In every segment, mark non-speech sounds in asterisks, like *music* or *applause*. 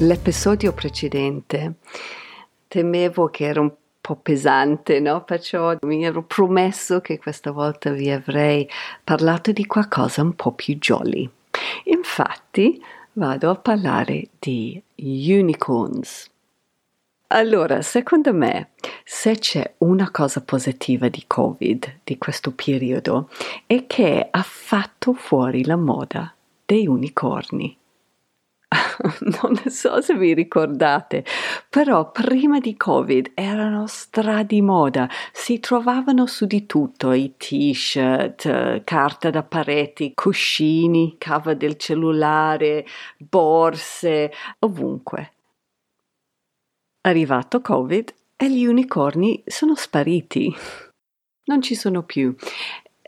L'episodio precedente temevo che era un po' pesante, no? Perciò mi ero promesso che questa volta vi avrei parlato di qualcosa un po' più jolly. Infatti vado a parlare di unicorns. Allora, secondo me, se c'è una cosa positiva di Covid, di questo periodo, è che ha fatto fuori la moda dei unicorni. *laughs* non so se vi ricordate, però prima di Covid erano stra di moda, si trovavano su di tutto, i t-shirt, carta da pareti, cuscini, cava del cellulare, borse, ovunque. Arrivato Covid e gli unicorni sono spariti, *laughs* non ci sono più.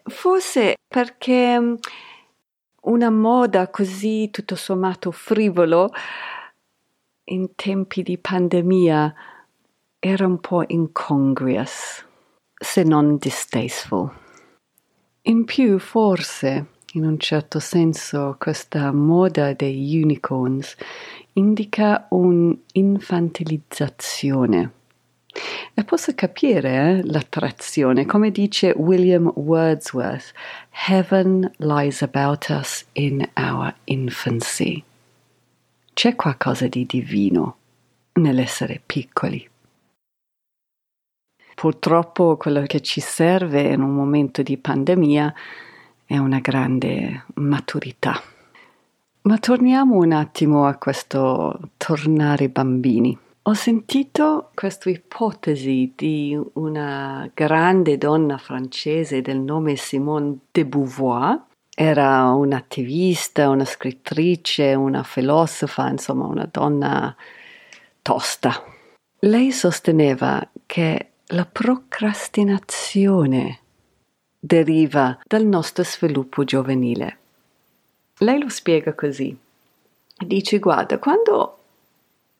Forse perché una moda così tutto sommato frivolo in tempi di pandemia era un po' incongruous, se non distasteful. In più, forse, in un certo senso, questa moda dei unicorns indica un'infantilizzazione e posso capire eh, l'attrazione, come dice William Wordsworth, Heaven lies about us in our infancy. C'è qualcosa di divino nell'essere piccoli. Purtroppo quello che ci serve in un momento di pandemia è una grande maturità. Ma torniamo un attimo a questo tornare bambini. Ho sentito questa ipotesi di una grande donna francese del nome Simone de Beauvoir. Era un'attivista, una scrittrice, una filosofa, insomma una donna tosta. Lei sosteneva che la procrastinazione deriva dal nostro sviluppo giovanile. Lei lo spiega così. Dice, guarda, quando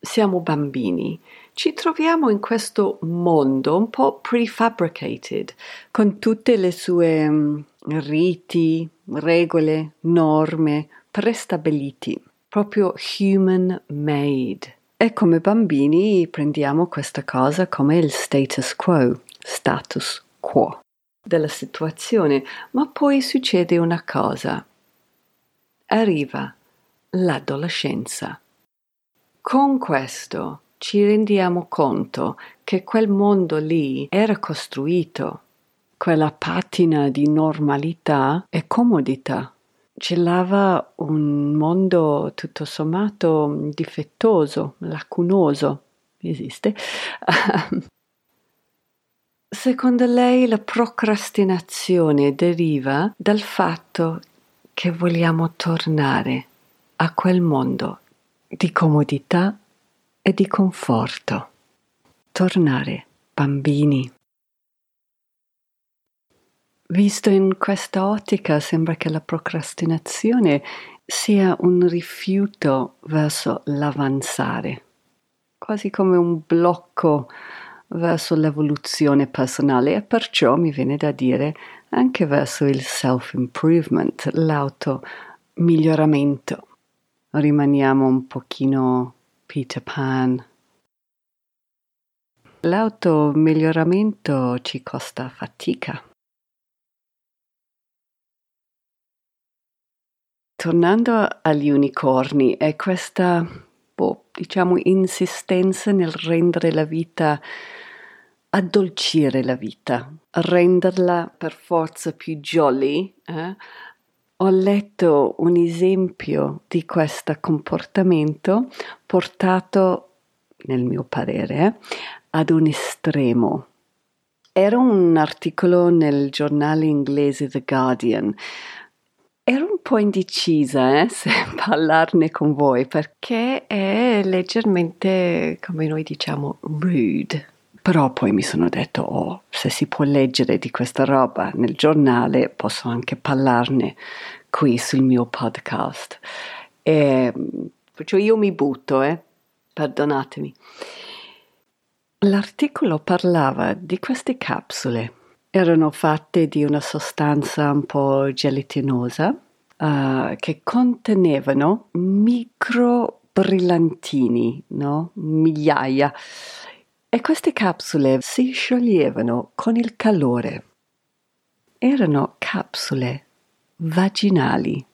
siamo bambini, ci troviamo in questo mondo un po' prefabricated, con tutte le sue um, riti, regole, norme prestabiliti, proprio human made. E come bambini prendiamo questa cosa come il status quo, status quo della situazione, ma poi succede una cosa. Arriva l'adolescenza con questo ci rendiamo conto che quel mondo lì era costruito, quella patina di normalità e comodità. Celava un mondo tutto sommato difettoso, lacunoso. Esiste. *laughs* Secondo lei la procrastinazione deriva dal fatto che vogliamo tornare a quel mondo di comodità e di conforto. Tornare bambini. Visto in questa ottica sembra che la procrastinazione sia un rifiuto verso l'avanzare, quasi come un blocco verso l'evoluzione personale e perciò mi viene da dire anche verso il self-improvement, l'auto miglioramento rimaniamo un pochino Peter Pan. L'automiglioramento ci costa fatica. Tornando agli unicorni, è questa, boh, diciamo, insistenza nel rendere la vita, addolcire la vita, renderla per forza più jolly, eh? Ho letto un esempio di questo comportamento portato, nel mio parere, ad un estremo. Era un articolo nel giornale inglese The Guardian. ero un po' indecisa eh, *laughs* se parlarne con voi perché è leggermente, come noi diciamo, rude. Però poi mi sono detto, oh, se si può leggere di questa roba nel giornale, posso anche parlarne qui sul mio podcast. E, cioè io mi butto, eh? perdonatemi. L'articolo parlava di queste capsule. Erano fatte di una sostanza un po' gelatinosa uh, che contenevano micro brillantini, no? migliaia e queste capsule si scioglievano con il calore. Erano capsule vaginali.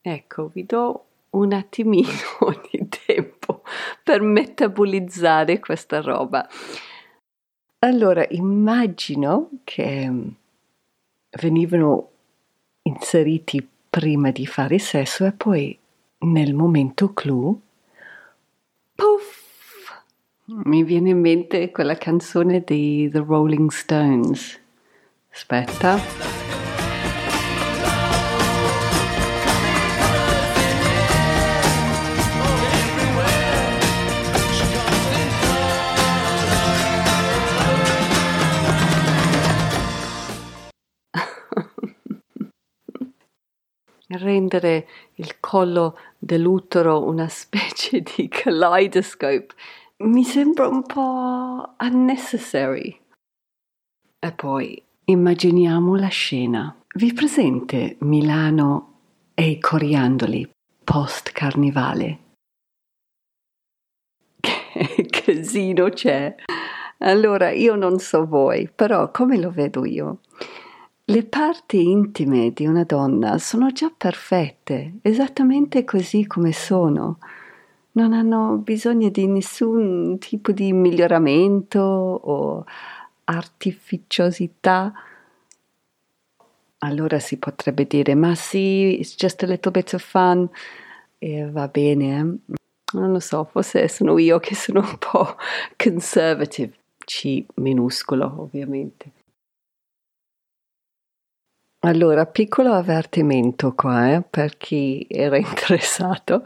Ecco, vi do un attimino *laughs* di tempo per metabolizzare questa roba. Allora, immagino che venivano inseriti prima di fare sesso e poi nel momento clou, puff, mi viene in mente quella canzone dei The Rolling Stones. Aspetta. *laughs* rendere il collo dell'utero una specie di *laughs* kaleidoscope mi sembra un po' unnecessary. E poi immaginiamo la scena. Vi presente Milano e i coriandoli post carnivale? *laughs* Che casino c'è! Allora, io non so voi, però come lo vedo io? Le parti intime di una donna sono già perfette, esattamente così come sono non hanno bisogno di nessun tipo di miglioramento o artificiosità. Allora si potrebbe dire, ma sì, it's just a little bit of fun, e va bene. Eh? Non lo so, forse sono io che sono un po' conservative, C minuscolo ovviamente. Allora, piccolo avvertimento qua eh, per chi era *laughs* interessato.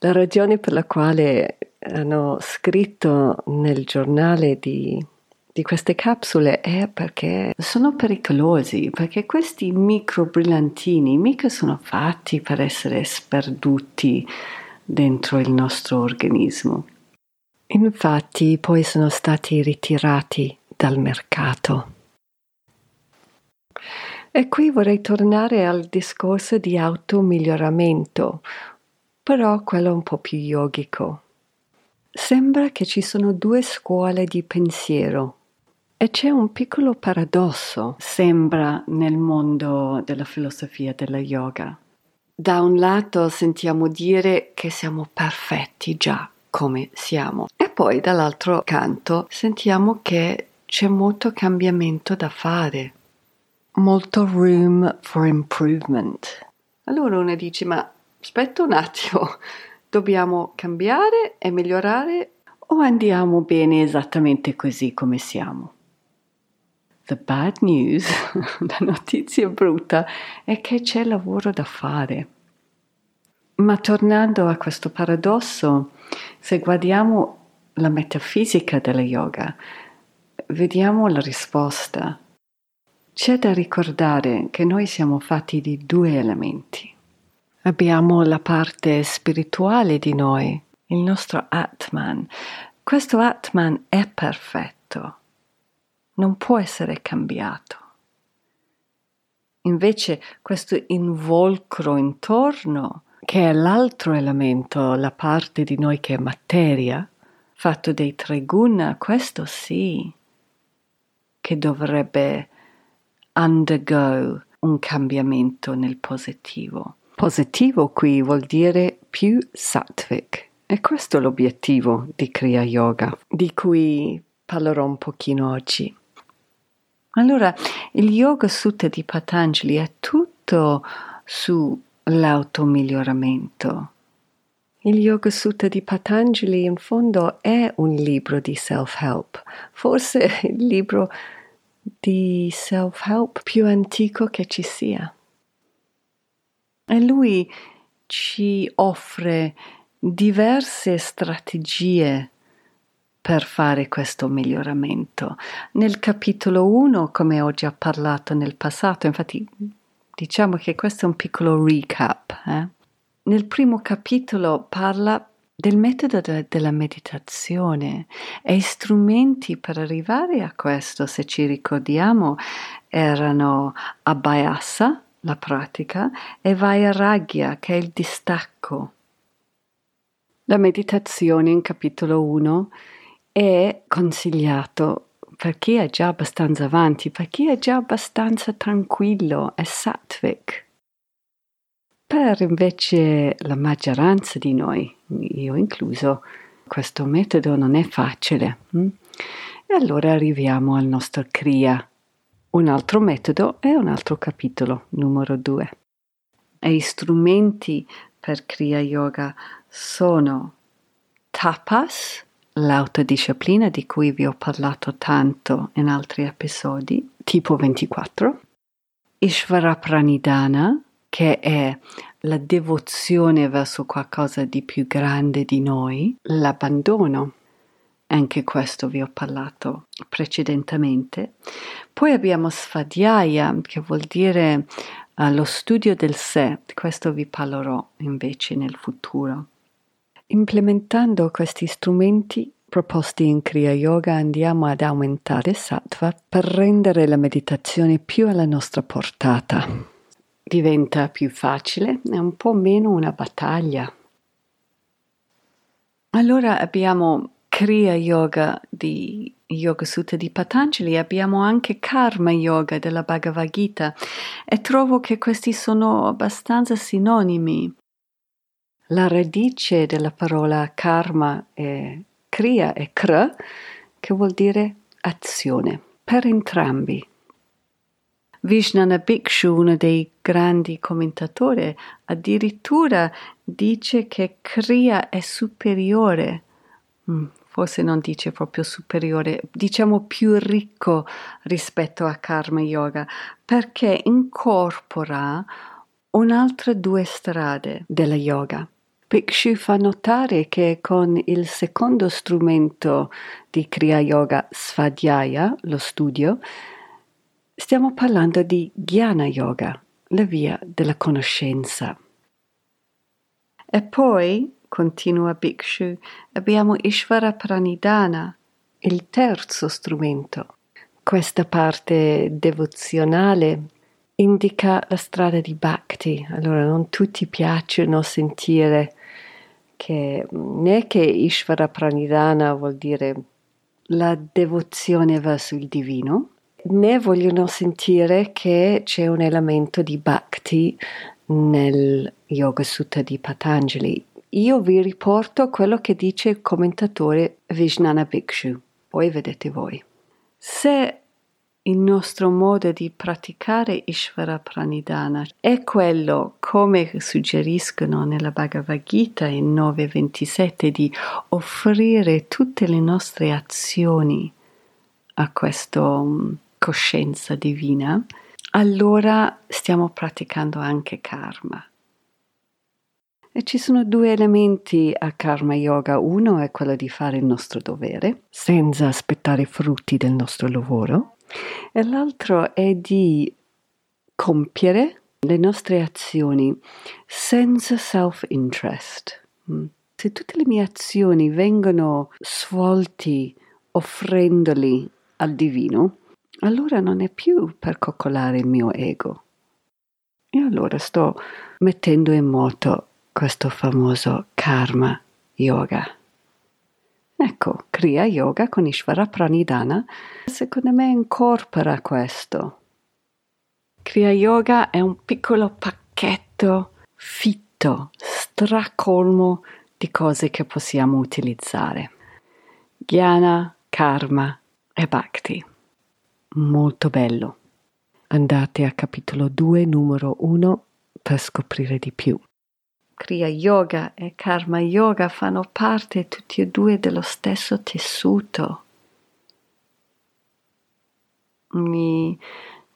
La ragione per la quale hanno scritto nel giornale di, di queste capsule è perché sono pericolosi, perché questi micro brillantini mica sono fatti per essere sperduti dentro il nostro organismo. Infatti poi sono stati ritirati dal mercato. E qui vorrei tornare al discorso di automiglioramento, però quello un po' più yogico. Sembra che ci sono due scuole di pensiero e c'è un piccolo paradosso, sembra, nel mondo della filosofia della yoga. Da un lato sentiamo dire che siamo perfetti già come siamo e poi dall'altro canto sentiamo che c'è molto cambiamento da fare, molto room for improvement. Allora uno dice ma aspetta un attimo, *laughs* dobbiamo cambiare e migliorare o andiamo bene esattamente così come siamo? The bad news, *laughs* la notizia brutta, è che c'è lavoro da fare. Ma tornando a questo paradosso, se guardiamo la metafisica della yoga, vediamo la risposta. C'è da ricordare che noi siamo fatti di due elementi, Abbiamo la parte spirituale di noi, il nostro Atman. Questo Atman è perfetto, non può essere cambiato. Invece questo involcro intorno, che è l'altro elemento, la parte di noi che è materia, fatto dei tre guna, questo sì, che dovrebbe undergo un cambiamento nel positivo. Positivo qui vuol dire più sattvic. E questo è l'obiettivo di Kriya Yoga, di cui parlerò un pochino oggi. Allora, il Yoga Sutta di Patanjali è tutto sull'automiglioramento. Il Yoga Sutta di Patanjali in fondo è un libro di self-help, forse il libro di self-help più antico che ci sia. E lui ci offre diverse strategie per fare questo miglioramento. Nel capitolo 1, come ho già parlato nel passato, infatti diciamo che questo è un piccolo recap. Eh? Nel primo capitolo parla del metodo de- della meditazione e strumenti per arrivare a questo, se ci ricordiamo, erano Abhyasa, la pratica, e Vairagya, che è il distacco. La meditazione in capitolo 1 è consigliato per chi è già abbastanza avanti, per chi è già abbastanza tranquillo, è sattvic. Per invece la maggioranza di noi, io incluso, questo metodo non è facile. Hm? E allora arriviamo al nostro Kriya. Un altro metodo è un altro capitolo, numero due. E i strumenti per Kriya Yoga sono tapas, l'autodisciplina di cui vi ho parlato tanto in altri episodi, tipo 24, Ishvara Pranidhana, che è la devozione verso qualcosa di più grande di noi, l'abbandono. Anche questo vi ho parlato precedentemente. Poi abbiamo Svadhyaya, che vuol dire uh, lo studio del sé. Questo vi parlerò invece nel futuro. Implementando questi strumenti proposti in Kriya Yoga andiamo ad aumentare sattva per rendere la meditazione più alla nostra portata. Diventa più facile e un po' meno una battaglia. Allora abbiamo Kriya Yoga di Yoga Sutta di Patanjali, abbiamo anche Karma Yoga della Bhagavad Gita e trovo che questi sono abbastanza sinonimi. La radice della parola karma è kriya è kra, che vuol dire azione, per entrambi. Vishnana Bhikshu, uno dei grandi commentatori, addirittura dice che kriya è superiore, mm, forse non dice proprio superiore, diciamo più ricco rispetto a karma yoga, perché incorpora un'altra due strade della yoga. Bhikshu fa notare che con il secondo strumento di Kriya Yoga, Svadhyaya, lo studio, stiamo parlando di Jnana Yoga, la via della conoscenza. E poi, continua Bhikshu, abbiamo Ishvara Pranidhana, il terzo strumento. Questa parte devozionale indica la strada di Bhakti. Allora, non tutti piacciono sentire che né che Ishvara Pranidhana vuol dire la devozione verso il divino, né vogliono sentire che c'è un elemento di Bhakti nel Yoga Sutta di Patanjali. Io vi riporto quello che dice il commentatore Vijnana Bhikshu, poi vedete voi. Se il nostro modo di praticare Ishvara Pranidhana è quello, come suggeriscono nella Bhagavad Gita in 9.27, di offrire tutte le nostre azioni a questa um, coscienza divina, allora stiamo praticando anche karma. E ci sono due elementi a karma yoga. Uno è quello di fare il nostro dovere, senza aspettare frutti del nostro lavoro e l'altro è di compiere le nostre azioni senza self-interest. Mm. Se tutte le mie azioni vengono svolti offrendoli al divino, allora non è più per coccolare il mio ego. E allora sto mettendo in moto questo famoso karma yoga. Ecco, Kriya Yoga con Ishvara Pranidhana, secondo me incorpora questo. Kriya Yoga è un piccolo pacchetto fitto, stracolmo di cose che possiamo utilizzare. Jnana, Karma e Bhakti. Molto bello. Andate a capitolo 2, numero 1 per scoprire di più. Kriya Yoga e Karma Yoga fanno parte tutti e due dello stesso tessuto. Mi,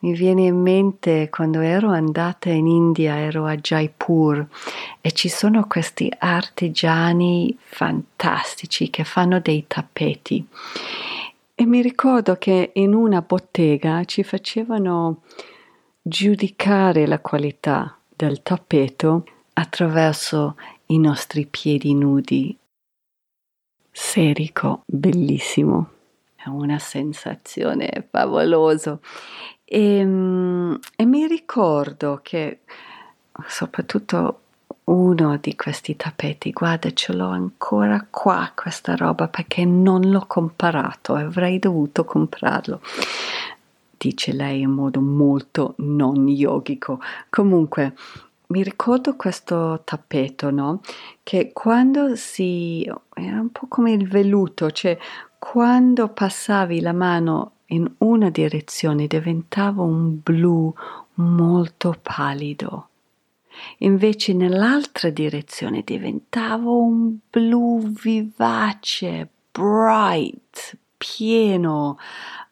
mi viene in mente quando ero andata in India, ero a Jaipur e ci sono questi artigiani fantastici che fanno dei tappeti. E mi ricordo che in una bottega ci facevano giudicare la qualità del tappeto attraverso i nostri piedi nudi. Serico, bellissimo, è una sensazione favolosa. E, ehm, e mi ricordo che soprattutto uno di questi tappeti, guarda, ce l'ho ancora qua questa roba perché non l'ho comprato, avrei dovuto comprarlo. Dice lei in modo molto non yogico. Comunque, mi ricordo questo tappeto, no? Che quando si. era un po' come il velluto, cioè quando passavi la mano in una direzione diventava un blu molto pallido, invece nell'altra direzione diventava un blu vivace, bright, pieno,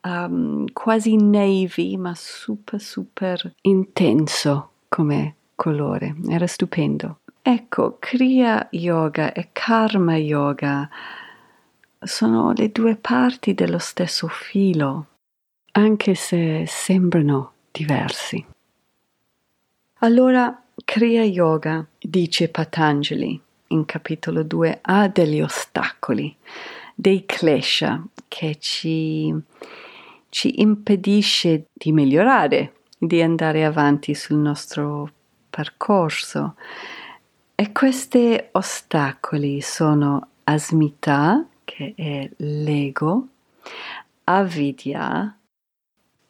um, quasi navy, ma super super intenso come colore. Era stupendo. Ecco, Kriya Yoga e Karma Yoga sono le due parti dello stesso filo, anche se sembrano diversi. Allora, Kriya Yoga, dice Patanjali in capitolo 2, ha degli ostacoli, dei klesha che ci, ci impedisce di migliorare, di andare avanti sul nostro percorso. E questi ostacoli sono asmita, che è l'ego, avidya,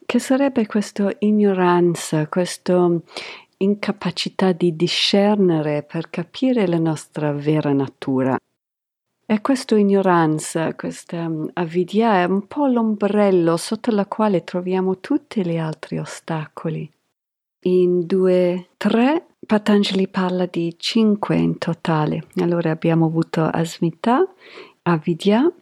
che sarebbe questa ignoranza, questa incapacità di discernere per capire la nostra vera natura. E questa ignoranza, questa mm, avidya è un po' l'ombrello sotto la quale troviamo tutti gli altri ostacoli. In due, tre, Patanjali parla di cinque in totale. Allora abbiamo avuto asmita, avidya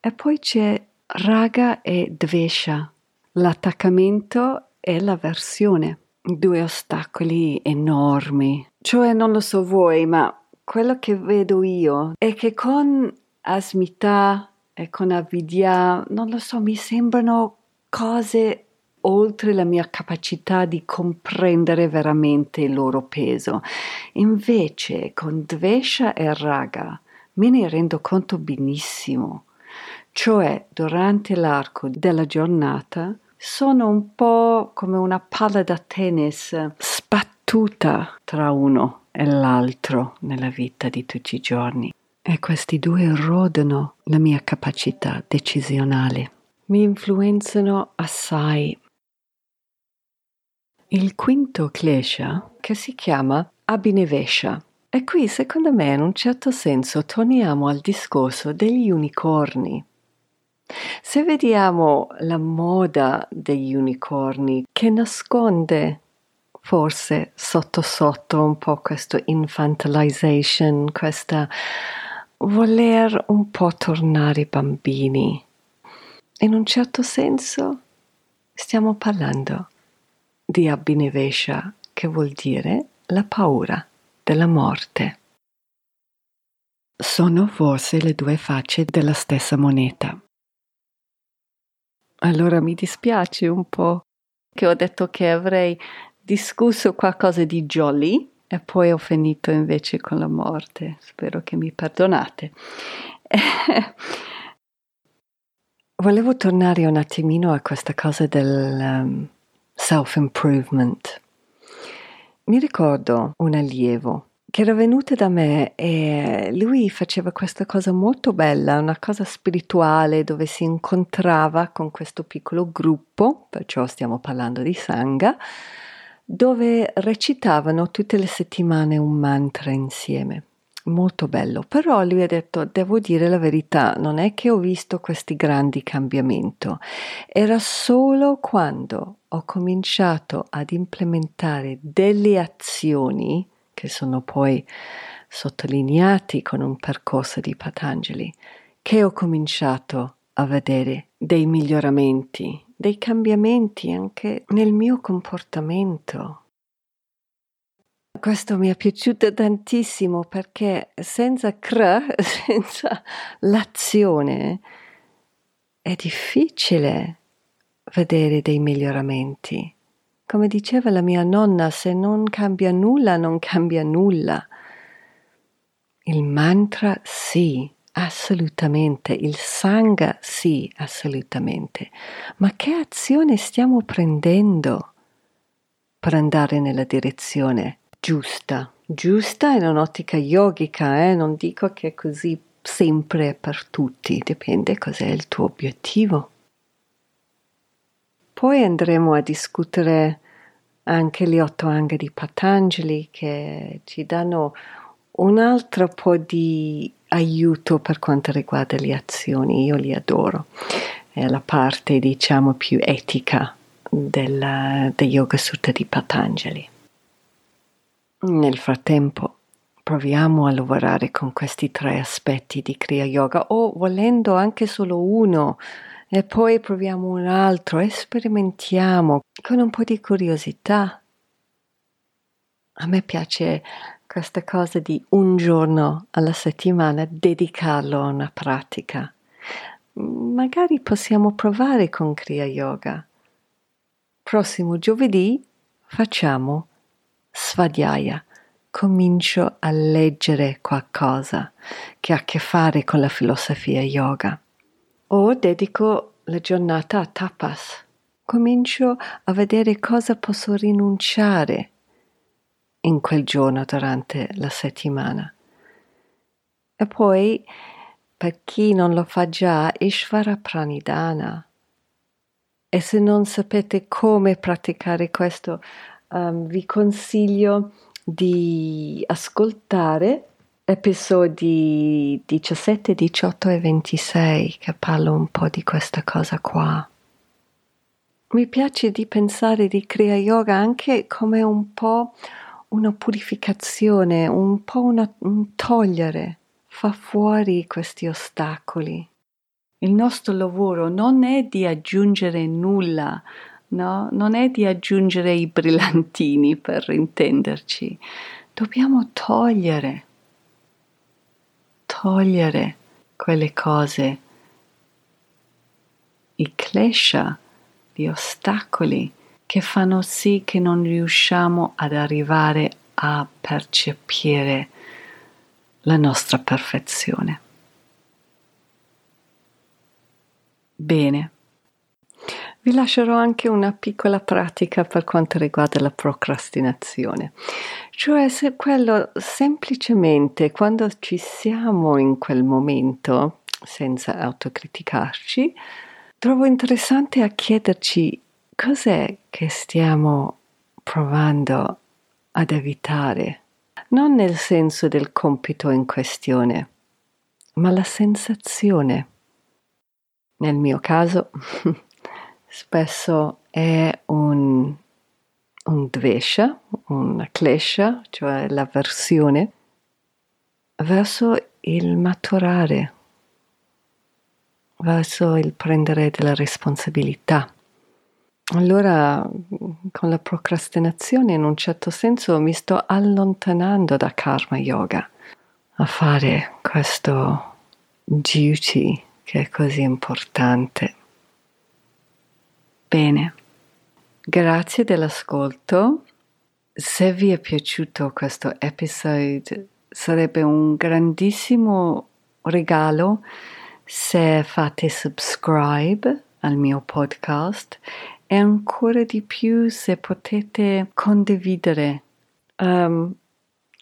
e poi c'è raga e dvesha, l'attaccamento e l'avversione, due ostacoli enormi. Cioè non lo so voi, ma quello che vedo io è che con asmita e con avidya, non lo so, mi sembrano cose oltre la mia capacità di comprendere veramente il loro peso. Invece con Dvesha e Raga me ne rendo conto benissimo, cioè durante l'arco della giornata sono un po' come una palla da tennis sbattuta tra uno e l'altro nella vita di tutti i giorni. E questi due erodono la mia capacità decisionale, mi influenzano assai. Il quinto klesha, che si chiama Abhinivesha, e qui, secondo me, in un certo senso, torniamo al discorso degli unicorni. Se vediamo la moda degli unicorni che nasconde forse sotto sotto un po' questo infantilization, questa voler un po' tornare bambini. In un certo senso stiamo parlando di Abhinivesha, che vuol dire la paura della morte. Sono forse le due facce della stessa moneta. Allora mi dispiace un po' che ho detto che avrei discusso qualcosa di jolly e poi ho finito invece con la morte. Spero che mi perdonate. *laughs* Volevo tornare un attimino a questa cosa del um, self-improvement. Mi ricordo un allievo che era venuto da me e lui faceva questa cosa molto bella, una cosa spirituale dove si incontrava con questo piccolo gruppo, perciò stiamo parlando di Sangha, dove recitavano tutte le settimane un mantra insieme. Molto bello, però lui ha detto devo dire la verità, non è che ho visto questi grandi cambiamenti, era solo quando ho cominciato ad implementare delle azioni che sono poi sottolineati con un percorso di Patanjali, che ho cominciato a vedere dei miglioramenti dei cambiamenti anche nel mio comportamento. Questo mi è piaciuto tantissimo perché senza cr, *laughs* senza l'azione, è difficile vedere dei miglioramenti. Come diceva la mia nonna, se non cambia nulla, non cambia nulla. Il mantra sì, assolutamente. Il sangha sì, assolutamente. Ma che azione stiamo prendendo per andare nella direzione giusta? Giusta in un'ottica yogica, eh? non dico che è così sempre per tutti, dipende cos'è il tuo obiettivo. Poi andremo a discutere anche gli otto anghi di Patanjali che ci danno un altro po' di aiuto per quanto riguarda le azioni. Io li adoro. È la parte, diciamo, più etica della, del Yoga Sutta di Patanjali. Nel frattempo proviamo a lavorare con questi tre aspetti di Kriya Yoga o volendo anche solo uno e poi proviamo un altro sperimentiamo con un po' di curiosità. A me piace questa cosa di un giorno alla settimana dedicarlo a una pratica. Magari possiamo provare con Kriya Yoga. Prossimo giovedì facciamo Svadhyaya. Comincio a leggere qualcosa che ha a che fare con la filosofia yoga o dedico la giornata a tapas. Comincio a vedere cosa posso rinunciare in quel giorno durante la settimana. E poi, per chi non lo fa già, Ishvara Pranidhana. E se non sapete come praticare questo, um, vi consiglio di ascoltare episodi 17, 18 e 26 che parlo un po' di questa cosa qua. Mi piace di pensare di Kriya Yoga anche come un po' una purificazione, un po' una, un togliere, fa fuori questi ostacoli. Il nostro lavoro non è di aggiungere nulla, no? non è di aggiungere i brillantini per intenderci, dobbiamo togliere togliere quelle cose, i klesha, gli ostacoli che fanno sì che non riusciamo ad arrivare a percepire la nostra perfezione. Bene, vi lascerò anche una piccola pratica per quanto riguarda la procrastinazione, cioè se quello semplicemente quando ci siamo in quel momento, senza autocriticarci, trovo interessante a chiederci cos'è che stiamo provando ad evitare, non nel senso del compito in questione, ma la sensazione. Nel mio caso *laughs* spesso è un, un dvesha, una klesha, cioè l'avversione, verso il maturare, verso il prendere della responsabilità. Allora, con la procrastinazione, in un certo senso, mi sto allontanando da karma yoga a fare questo duty che è così importante. Bene, grazie dell'ascolto. Se vi è piaciuto questo episodio, sarebbe un grandissimo regalo se fate subscribe al mio podcast e ancora di più se potete condividere um,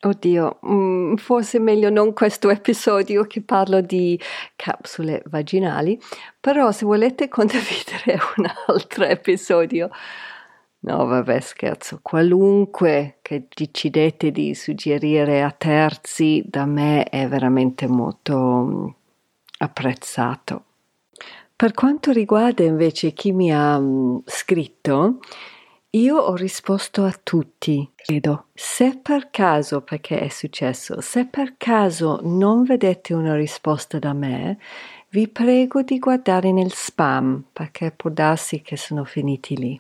Oddio, mm, forse meglio non questo episodio che parlo di capsule vaginali, però se volete *laughs* condividere un altro episodio, no vabbè scherzo, qualunque che decidete di suggerire a terzi da me è veramente molto mm, apprezzato. Per quanto riguarda invece chi mi ha mm, scritto, io ho risposto a tutti, credo. Se per caso, perché è successo, se per caso non vedete una risposta da me, vi prego di guardare nel spam perché può darsi che sono finiti lì.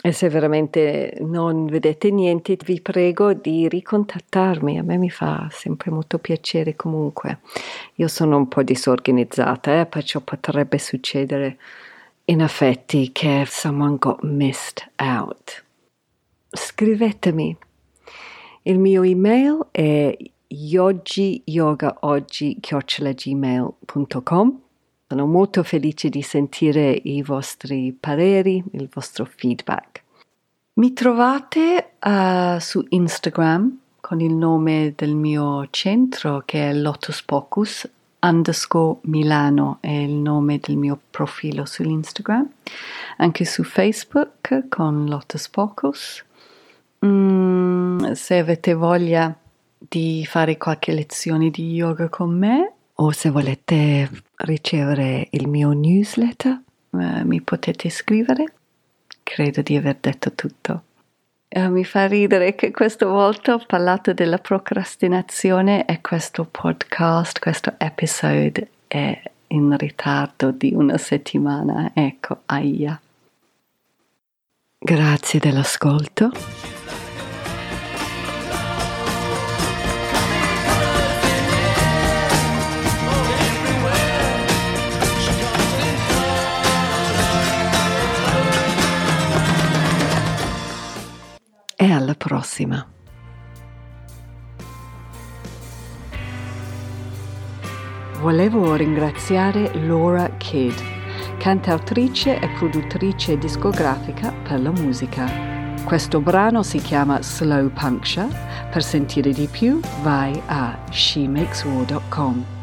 E se veramente non vedete niente, vi prego di ricontattarmi. A me mi fa sempre molto piacere comunque. Io sono un po' disorganizzata, eh, perciò potrebbe succedere in effetti che someone got missed out. Scrivetemi. Il mio email è yogiyogaoggi.gmail.com sono molto felice di sentire i vostri pareri, il vostro feedback. Mi trovate uh, su Instagram con il nome del mio centro che è Lotus Pocus underscore Milano è il nome del mio profilo sull'Instagram, anche su Facebook con Lotus Pocus. Mm, se avete voglia di fare qualche lezione di yoga con me o se volete ricevere il mio newsletter eh, mi potete scrivere. Credo di aver detto tutto. Eh, mi fa ridere che questa volta ho parlato della procrastinazione e questo podcast, questo episode è in ritardo di una settimana. Ecco, aia. Grazie dell'ascolto. E alla prossima. Volevo ringraziare Laura Kidd, cantautrice e produttrice discografica per la musica. Questo brano si chiama Slow Puncture. Per sentire di più vai a shemakeswar.com.